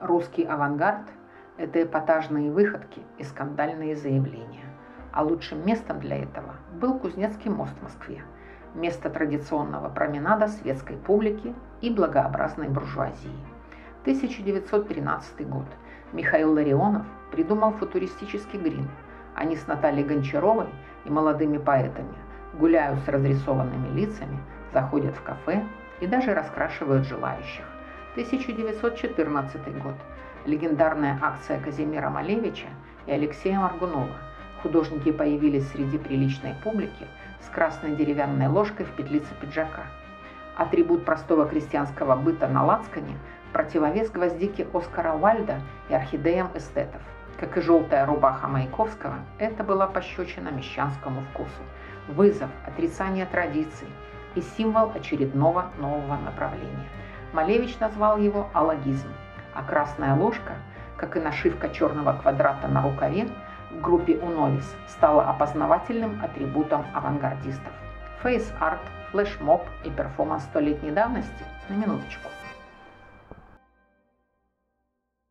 Русский авангард – это эпатажные выходки и скандальные заявления. А лучшим местом для этого был Кузнецкий мост в Москве, место традиционного променада светской публики и благообразной буржуазии. 1913 год. Михаил Ларионов придумал футуристический грим. Они с Натальей Гончаровой и молодыми поэтами гуляют с разрисованными лицами, заходят в кафе и даже раскрашивают желающих. 1914 год. Легендарная акция Казимира Малевича и Алексея Маргунова. Художники появились среди приличной публики с красной деревянной ложкой в петлице пиджака. Атрибут простого крестьянского быта на лацкане – противовес гвоздики Оскара Вальда и орхидеям эстетов. Как и желтая рубаха Маяковского, это была пощечина мещанскому вкусу. Вызов, отрицание традиций и символ очередного нового направления. Малевич назвал его алогизм, а красная ложка, как и нашивка черного квадрата на рукаве, в группе Уновис стала опознавательным атрибутом авангардистов. Face-art, флешмоб и перформанс столетней давности – на минуточку –